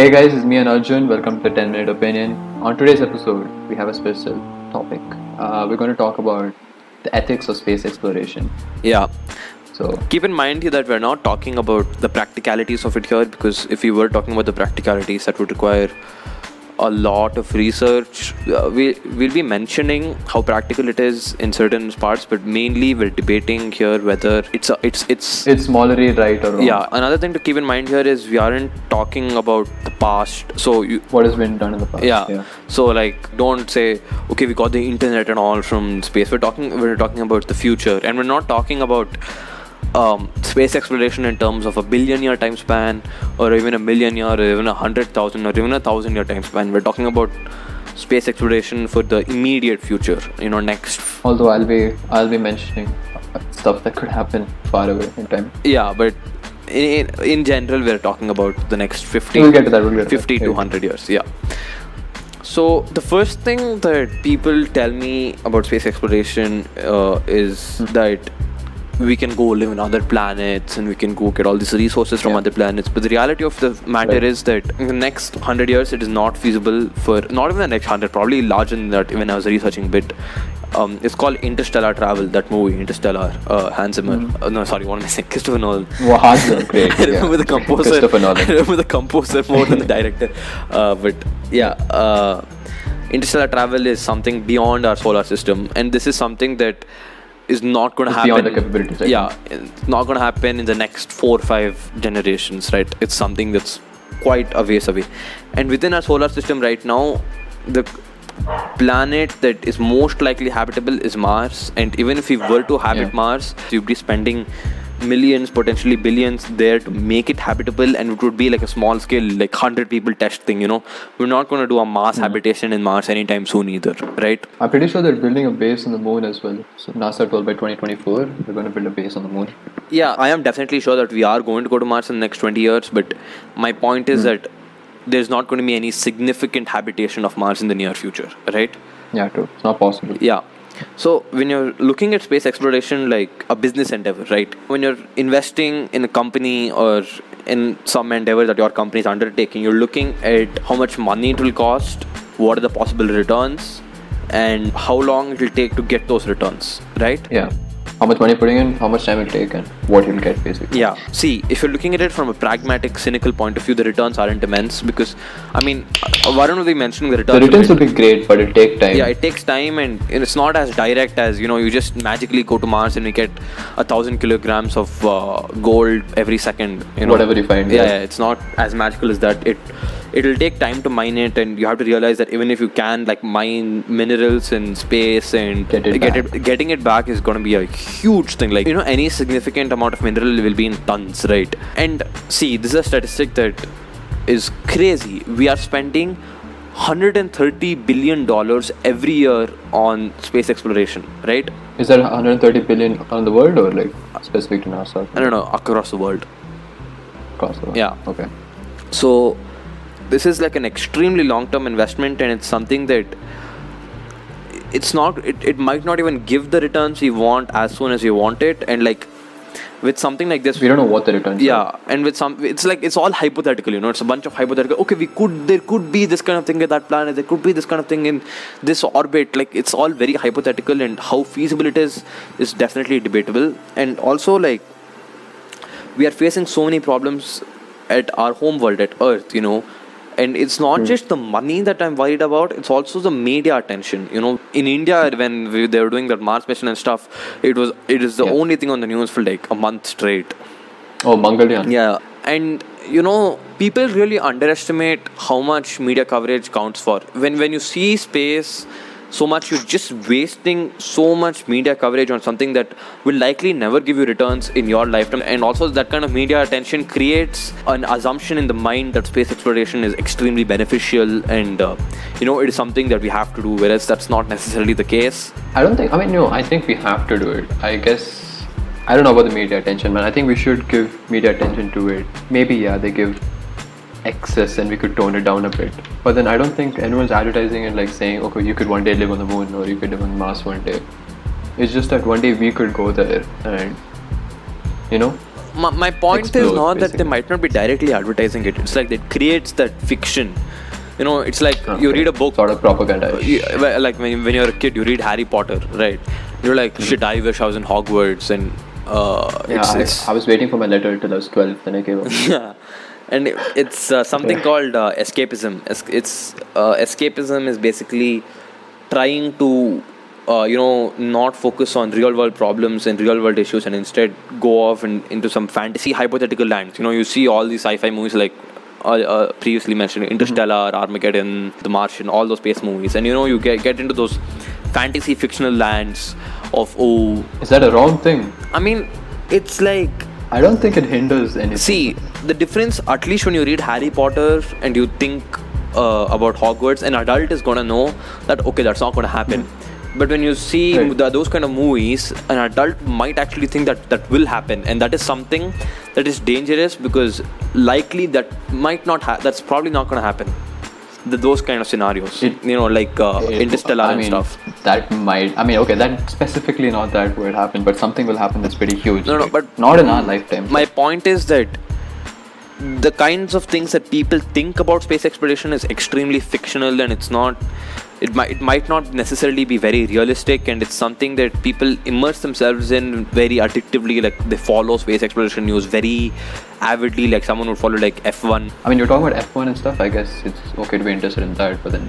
Hey guys, it's me and Arjun. Welcome to the 10 Minute Opinion. On today's episode, we have a special topic. Uh, we're going to talk about the ethics of space exploration. Yeah. So, Keep in mind here that we're not talking about the practicalities of it here because if we were talking about the practicalities, that would require a lot of research. Uh, we we'll be mentioning how practical it is in certain parts, but mainly we're debating here whether it's a, it's it's it's morally right or wrong. yeah. Another thing to keep in mind here is we aren't talking about the past. So you What has been done in the past. yeah. So like, don't say, okay, we got the internet and all from space. We're talking, we're talking about the future, and we're not talking about um, space exploration in terms of a billion year time span, or even a million year, or even a hundred thousand, or even a thousand year time span. We're talking about space exploration for the immediate future. You know, next. Although I'll be I'll be mentioning stuff that could happen far away in time. Yeah, but. In, in general, we're talking about the next 50, We'll get to that. We'll get to 50 that. to 100 years yeah so the first thing that people tell me about space exploration uh, is Hmm. that we can go live in other planets and we can go get all these resources from Yeah. other planets but the reality of the matter Right. is that in the next 100 years it is not feasible for not even the next 100 probably larger than that when i was researching a bit um, it's called interstellar travel that movie interstellar uh, hans zimmer Hmm. uh, no sorry what am i saying christopher nolan Wow, Hans, great. I remember yeah. the composer. Christopher I Nolan. remember the composer more than the director. Uh, but yeah, uh, interstellar travel is something beyond our solar system, and this is something that is not going to happen. beyond the capabilities, I Yeah, it's not going to happen in the next four or five generations, right? It's something that's quite a ways away, and within our solar system right now, the planet that is most likely habitable is Mars. And even if we were to habit Yeah. Mars, you'd be spending millions, potentially billions there to make it habitable, and it would be like a small scale, like 100 people test thing, you know. We're not going to do a mass hmm. habitation in Mars anytime soon either, right? I'm pretty sure they're building a base on the moon as well. So NASA told by 2024 they're going to build a base on the moon. Yeah, I am definitely sure that we are going to go to Mars in the next 20 years, but my point is hmm. that there's not going to be any significant habitation of Mars in the near future, right? Yeah, true. It's not possible. Yeah. So when you're looking at space exploration like a business endeavor, right? When you're investing in a company or in some endeavor that your company is undertaking, you're looking at how much money it will cost, what are the possible returns, and how long it will take to get those returns, right? Yeah. How much money you're putting in, how much time it'll take, and what you'll get basically. Yeah. See, if you're looking at it from a pragmatic, cynical point of view, the returns aren't immense because, I mean, uh, Varun will be mentioning the returns. The returns will be great, but it'll take time. yeah it takes time and it's not as direct as you know you just magically go to mars and you get a thousand kilograms of uh, gold every second you know Whatever you find, yeah, yeah. yeah, it's not as magical as that it it'll take time to mine it and you have to realize that even if you can like mine minerals in space and Get it get it getting it back is going to be a huge thing like you know any significant amount of mineral will be in tons right and see this is a statistic that is crazy we are spending 130 billion dollars every year on space exploration right Is that 130 billion on the world or like specific to NASA? i don't know across the world Across the world. Yeah. Okay. so this is like an extremely long term investment and it's something that it's not it, it might not even give the returns you want as soon as you want it. And like with something like this We don't know what the returns are. yeah and with some it's like it's all hypothetical you know it's a bunch of hypothetical. Okay we could there could be this kind of thing at that planet there could be this kind of thing in this orbit. Like it's all very hypothetical and how feasible it is is definitely debatable. And also like we are facing so many problems at our home world at earth you know and it's not hmm. just the money that i'm worried about it's also the media attention you know in india when we, they were doing that mars mission and stuff it was it is the Yeah. only thing on the news for like a month straight Oh, Mangalyaan. yeah, and you know, people really underestimate how much media coverage counts for. When when you see space so much, you're just wasting so much media coverage on something that will likely never give you returns in your lifetime. And also, that kind of media attention creates an assumption in the mind that space exploration is extremely beneficial, and uh, you know, it is something that we have to do. Whereas that's not necessarily the case. I don't think. I mean, no. I think we have to do it. I guess. I don't know about the media attention, man. I think we should give media attention to it. Maybe yeah, they give excess, and we could tone it down a bit. But then I don't think anyone's advertising it like saying, okay, you could one day live on the moon, or you could live on Mars one day. It's just that one day we could go there, and you know, my, my point is not that they might not be directly advertising it. It's like that creates that fiction. You know, it's like you read a book. Sort of propaganda. you- like when, when you're a kid, you read Harry Potter, right? You're like, shit, I wish I was in Hogwarts, and uh, Yeah, it's, I, it's I was waiting for my letter till I was 12, then I gave up. yeah, and it, it's uh, something called uh, escapism. Es- it's uh, escapism is basically trying to uh, you know not focus on real world problems and real world issues and instead go off and into some fantasy hypothetical lands. You know, you see all these sci-fi movies like. Uh, uh, previously mentioned Interstellar, Armageddon, The Martian, all those space movies, and you know you get get into those fantasy fictional lands of oh, Is that a wrong thing? I mean, it's like I don't think it hinders anything. See, the difference, at least when you read Harry Potter and you think uh, about Hogwarts, an adult is gonna know that okay, that's not gonna happen. But when you see Right. the, those kind of movies, an adult might actually think that that will happen, and that is something that is dangerous because likely that might not. Ha- that's probably not gonna happen. The, those kind of scenarios, It- you know, like uh, It- Interstellar I and mean, stuff. That might. I mean, okay, that specifically not that would happen, but something will happen that's pretty huge. No, no, but- not in our lifetime. My point is that the kinds of things that people think about space exploration is extremely fictional and it's not it might it might not necessarily be very realistic and it's something that people immerse themselves in very addictively like they follow space exploration news very avidly like someone would follow like F1 I mean, you're talking about F1 and stuff. I guess it's okay to be interested in that, but then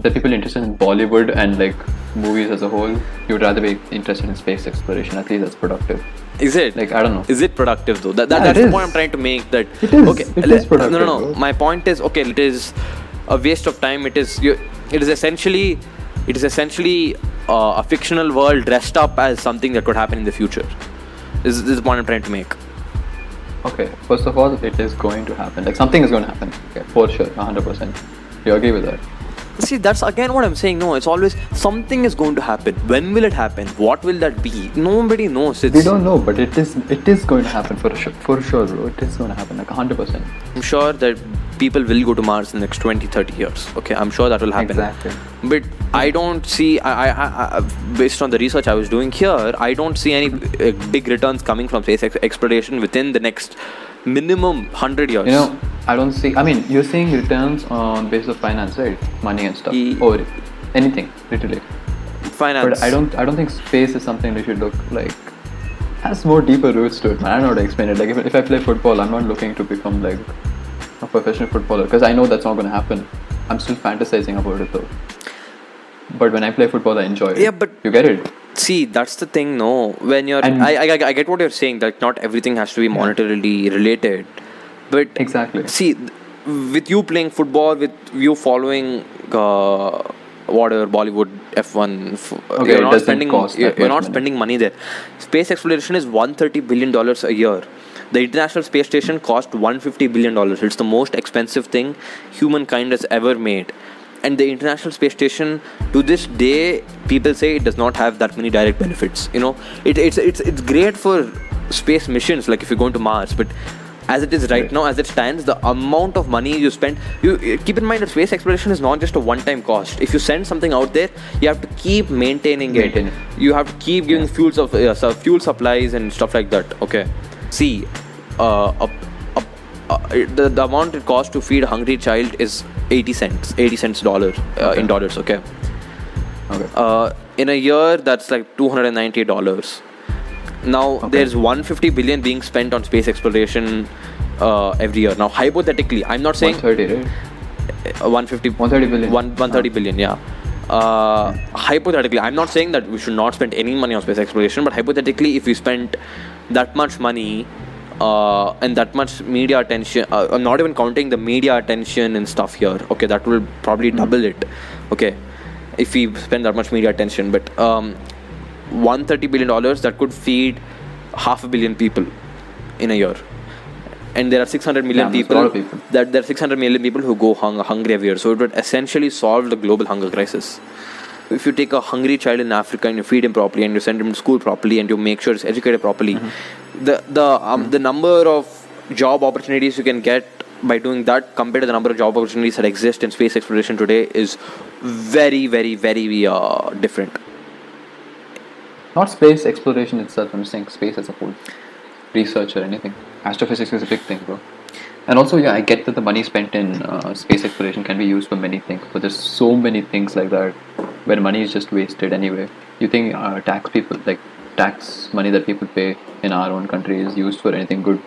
the people interested in Bollywood and like movies as a whole, you'd rather be interested in space exploration. At least that's productive. Is it Like I don't know. Is it productive though? That, that, Yeah, that's the is. point I'm trying to make. That It is. okay. It le- productive, No, no, no. My point is okay. It is a waste of time. It is. You, it is essentially. It is essentially uh, a fictional world dressed up as something that could happen in the future. This, this is the point I'm trying to make. Okay, first of all, it is going to happen. Like something is going to happen. Okay, for sure, 100%. You agree with that? See, that's again what I'm saying. No, it's always something is going to happen. When will it happen? What will that be? Nobody knows. It's, We don't know, but it is it is going to happen for sure. For sure, bro. It is going to happen like 100%. I'm sure that people will go to Mars in the next 20, 30 years. Okay, I'm sure that will happen. Exactly. But I don't see, I, I, I, based on the research I was doing here, I don't see any uh, big returns coming from space exploration within the next minimum 100 years. You know, I don't see. I mean, you're seeing returns on basis of finance, right? Money and stuff, Ye- or anything, literally. finance. But I don't. I don't think space is something we should look like. Has more deeper roots to it, man. I don't know how to explain it. Like if, if I play football, I'm not looking to become like a professional footballer because I know that's not going to happen. I'm still fantasizing about it though. But when I play football, I enjoy it. Yeah, but- you get it. See, that's the thing, no. When you're, I, I, I get what you're saying, that not everything has to be monetarily related. But Exactly. see, with you playing football, with you following uh, whatever Bollywood F1, f- Okay, you're not spending you're, you're not money. spending money there. Space exploration is 130 billion dollars a year. The International Space Station cost 150 billion dollars. It's the most expensive thing humankind has ever made. And the International Space Station, to this day, people say it does not have that many direct benefits. You know, it, it's it's it's great for space missions, like if you're going to Mars, but as it is right, now, as it stands, the amount of money you spend, you keep in mind that space exploration is not just a one-time cost. If you send something out there, you have to keep maintaining Maintain it. You have to keep giving fuel of uh, fuel supplies and stuff like that. Okay, see, uh, a, a, a, the the amount it costs to feed a hungry child is 80 cents, 80 cents dollar uh, Okay. in dollars. Okay, Okay. uh, in a year that's like 290 dollars now Okay. there's 150 billion being spent on space exploration uh, every year now hypothetically i'm not saying 130, right? uh, 150 130 billion. one, 130 billion yeah uh, hypothetically i'm not saying that we should not spend any money on space exploration but hypothetically if we spent that much money uh, and that much media attention uh, i'm not even counting the media attention and stuff here. Okay that will probably double it. Okay if we spend that much media attention. But um, 130 billion dollars that could feed half a billion people in a year. And there are 600 million Yeah, people, people. that there are 600 million people who go hung- hungry every year. So it would essentially solve the global hunger crisis. If you take a hungry child in africa and you feed him properly and you send him to school properly and you make sure he's educated properly Mm-hmm. The the um, the number of job opportunities you can get by doing that compared to the number of job opportunities that exist in space exploration today is very very very uh, different Not space exploration itself. I'm saying space as a whole. research or anything. Astrophysics is a big thing, bro. And also, yeah, I get that the money spent in uh, space exploration can be used for many things, but there's so many things like that where money is just wasted anyway. You think uh, tax people, like tax money that people pay in our own country, is used for anything good?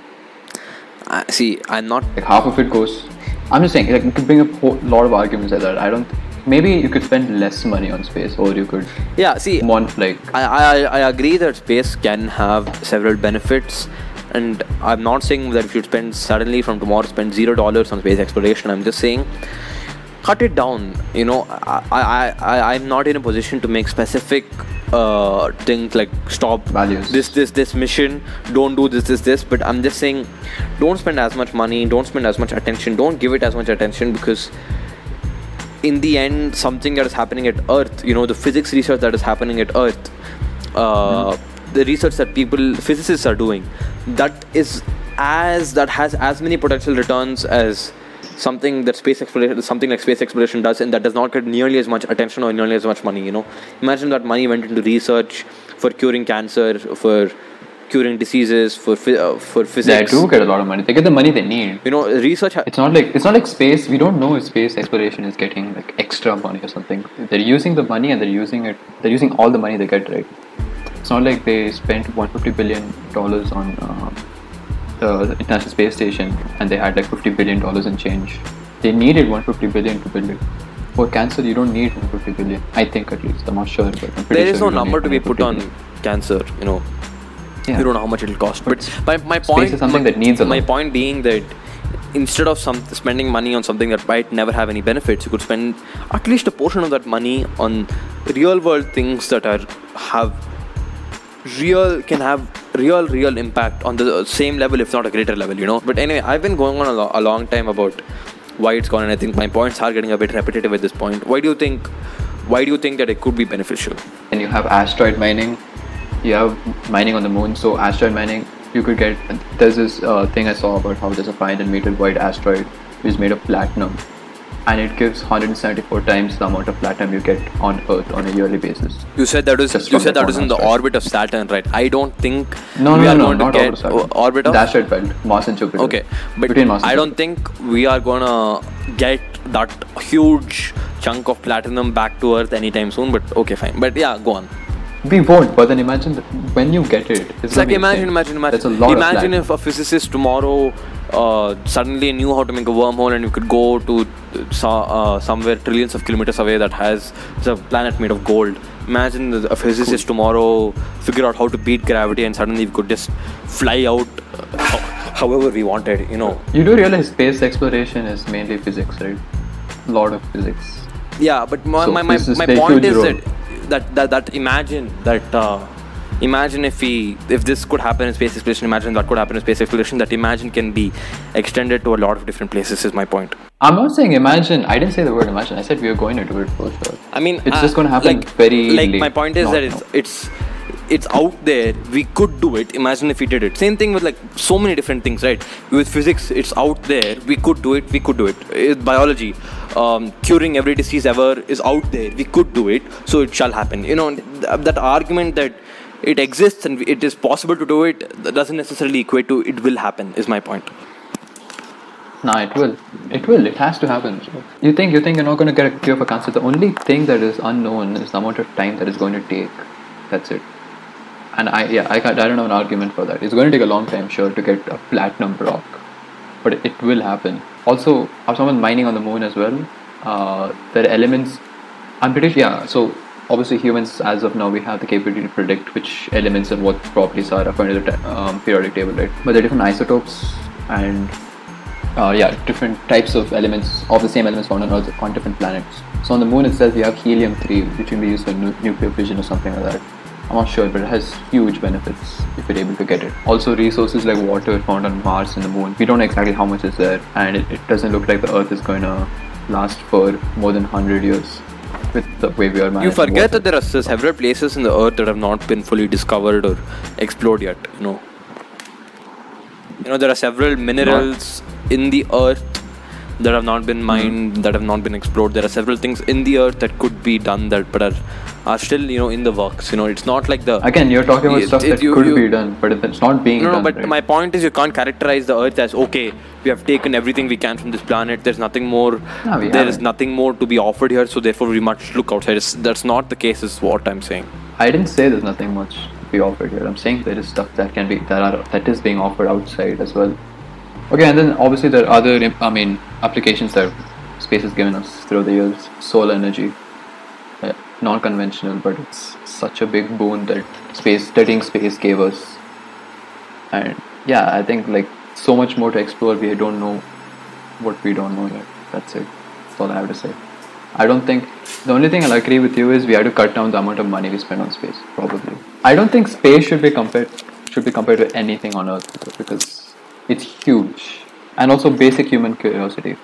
Uh, see, I'm not. Like half of it goes. I'm just saying, like you could bring up a lot of arguments like that. I don't. Maybe you could spend less money on space, or you could Yeah, see, want like I, I, I agree that space can have several benefits, and I'm not saying that if you spend suddenly from tomorrow spend zero dollars on space exploration. I'm just saying cut it down. You know, I, I, I I'm not in a position to make specific uh, things like stop Values. this this this mission, don't do this this this. But I'm just saying, don't spend as much money, don't spend as much attention, don't give it as much attention because in the end something that is happening at earth you know the physics research that is happening at earth uh, the research that people physicists are doing that is as that has as many potential returns as something that space exploration something like space exploration does and that does not get nearly as much attention or nearly as much money you know imagine that money went into research for curing cancer for curing diseases for uh, for physics. they do get a lot of money. They get the money they need. you know research ha- It's not like it's not like space. We don't know if space exploration is getting like extra money or something. They're using the money and they're using it. They're using all the money they get. Right. It's not like they spent 150 billion dollars on uh, the International Space Station and they had like 50 billion dollars in change. They needed 150 billion to build it. For cancer, you don't need 150 billion. I think at least. I'm not sure, but I'm pretty there is sure no number to be put on cancer you know Yeah. you don't know how much it'll cost but But my, my point is something my, that needs a my lot. point being that instead of some spending money on something that might never have any benefits you could spend at least a portion of that money on real world things that are have real can have real real impact on the same level if not a greater level you know. But anyway i've been going on a, lo- a long time about why it's gone and i think my points are getting a bit repetitive at this point. Why do you think why do you think that it could be beneficial? And you have asteroid mining you have mining on the moon so asteroid mining you could get there's this uh, thing i saw about how there's a 500 meter wide asteroid which is made of platinum and it gives 174 times the amount of platinum you get on earth on a yearly basis You said that was Just you said that was in the orbit of Saturn, right? I don't think no we no are no, going not to orbit get of Saturn. orbit of. asteroid belt mars and jupiter Okay, but between mars I don't think we are gonna get that huge chunk of platinum back to Earth anytime soon. But okay, fine. But yeah, go on. we won't but then imagine when you get it it's, It's like imagine, imagine, imagine. that's a lot imagine if a physicist tomorrow uh, suddenly knew how to make a wormhole and you could go to uh, somewhere trillions of kilometers away that has a planet made of gold. Imagine the- a physicist tomorrow figure out how to beat gravity and suddenly we could just fly out uh, however we wanted. You know. you do realize space exploration is mainly physics right a lot of physics Yeah, but my, So my, my, my point is role. that that that imagine that uh, imagine if we if this could happen in space exploration imagine that could happen in space exploration that imagine can be extended to a lot of different places is my point I'm not saying imagine. I didn't say the word imagine. I said we are going to do it for sure. i mean it's uh, just going to happen like, very like late. my point is Not that it's now. it's it's out there we could do it imagine if we did it same thing with like so many different things right with physics it's out there we could do it we could do it with biology um, curing every disease ever is out there we could do it so it shall happen you know th- that argument that it exists and it is possible to do it doesn't necessarily equate to it will happen is my point Nah, it will. It will. It has to happen. You think you think you're not going to get a cure for cancer? The only thing that is unknown is the amount of time that it's going to take. That's it. And I yeah I I don't have an argument for that. It's going to take a long time, sure, to get a platinum rock, but it will happen. Also, are someone mining on the moon as well? Uh, there are elements. I'm pretty sure. Yeah. So obviously, humans as of now we have the capability to predict which elements and what properties are according to the um, periodic table, right? But there are different isotopes and uh, yeah, different types of elements of the same elements found on Earth on different planets. So on the moon itself, you have helium three, which can be used for nu- nuclear fission or something like that. I'm not sure, but it has huge benefits if you're able to get it. Also, resources like water found on Mars and the moon. We don't know exactly how much is there, and it, it doesn't look like the Earth is going to last for more than 100 years with the way we are managing you forget that there are several places in the earth that have not been fully discovered or explored yet you know. You know there are several minerals in the earth that have not been mined, hmm. that have not been explored. There are several things in the earth that could be done that, but are, are still you know in the works. You know, it's not like the Again, you're talking about It- stuff it- that you- could you- be done, but it's not being no, no, done. but right? my point is you can't characterize the Earth as okay. We have taken everything we can from this planet. There's nothing more. No, there is haven't. nothing more to be offered here. So therefore, we must look outside. It's, that's not the case. Is what I'm saying. I didn't say there's nothing much to be offered here. I'm saying there is stuff that can be that are that is being offered outside as well. Okay, and then obviously there are other I mean applications that space has given us through the years. Solar energy, uh, non-conventional, but it's such a big boon that space studying space gave us. And yeah, I think like so much more to explore. We don't know what we don't know yet. That's it. That's all I have to say. I don't think the only thing I'll agree with you is we have to cut down the amount of money we spend on space. Probably. I don't think space should be compared should be compared to anything on Earth because it's huge and also basic human curiosity.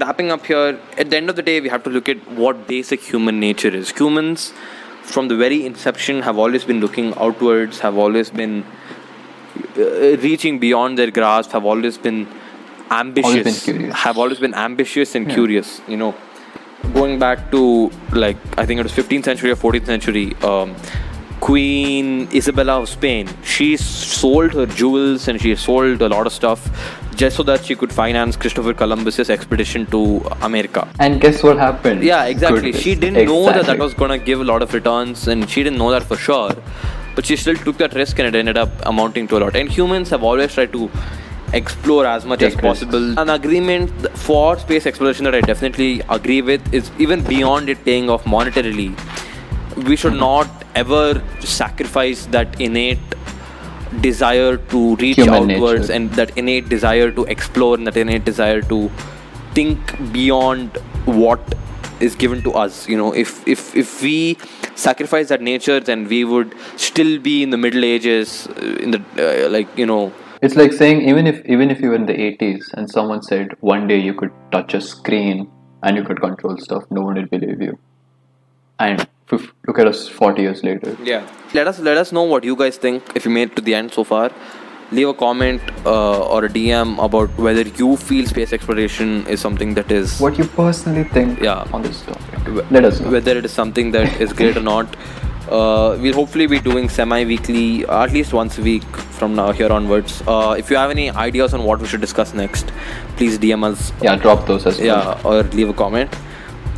Wrapping up here. At the end of the day, we have to look at what basic human nature is. Humans, from the very inception, have always been looking outwards. Have always been uh, reaching beyond their grasp. Have always been ambitious. curious. Have always been ambitious and Yeah. curious. You know, going back to like I think it was 15th century or 14th century. Um, Queen Isabella of Spain. She sold her jewels and she sold a lot of stuff just so that she could finance Christopher Columbus's expedition to America. And guess what happened? Yeah, exactly. Good She didn't know that that was gonna give a lot of returns, and she didn't know that for sure. But she still took that risk, and it ended up amounting to a lot. And humans have always tried to explore as much Take as possible. An agreement for space exploration that I definitely agree with is even beyond it paying off monetarily. We should not ever sacrifice that innate desire to reach Human outwards nature. and that innate desire to explore and that innate desire to think beyond what is given to us you know if if if we sacrifice that nature then we would still be in the middle ages uh, in the uh, like you know It's like saying even if even if you were in the 80s and someone said one day you could touch a screen and you could control stuff, no one would believe you. And look at us 40 years later. yeah let us let us know what you guys think if you made it to the end so far leave a comment uh, or a dm about whether you feel space exploration is something that is What you personally think Yeah. on this topic. Let us know. whether it is something that is great or not. Uh, we'll hopefully be doing semi-weekly, at least once a week from now here onwards. Uh, if you have any ideas on what we should discuss next, please DM us, Yeah, drop those as well. yeah, or leave a comment.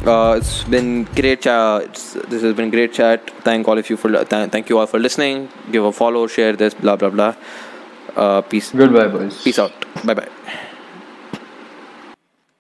Uh, it's been great. It's, this has been great chat. Thank all of you for th- thank you all for listening. Give a follow, share this, blah blah blah. Uh, peace. Goodbye, boys. Peace out. Bye bye.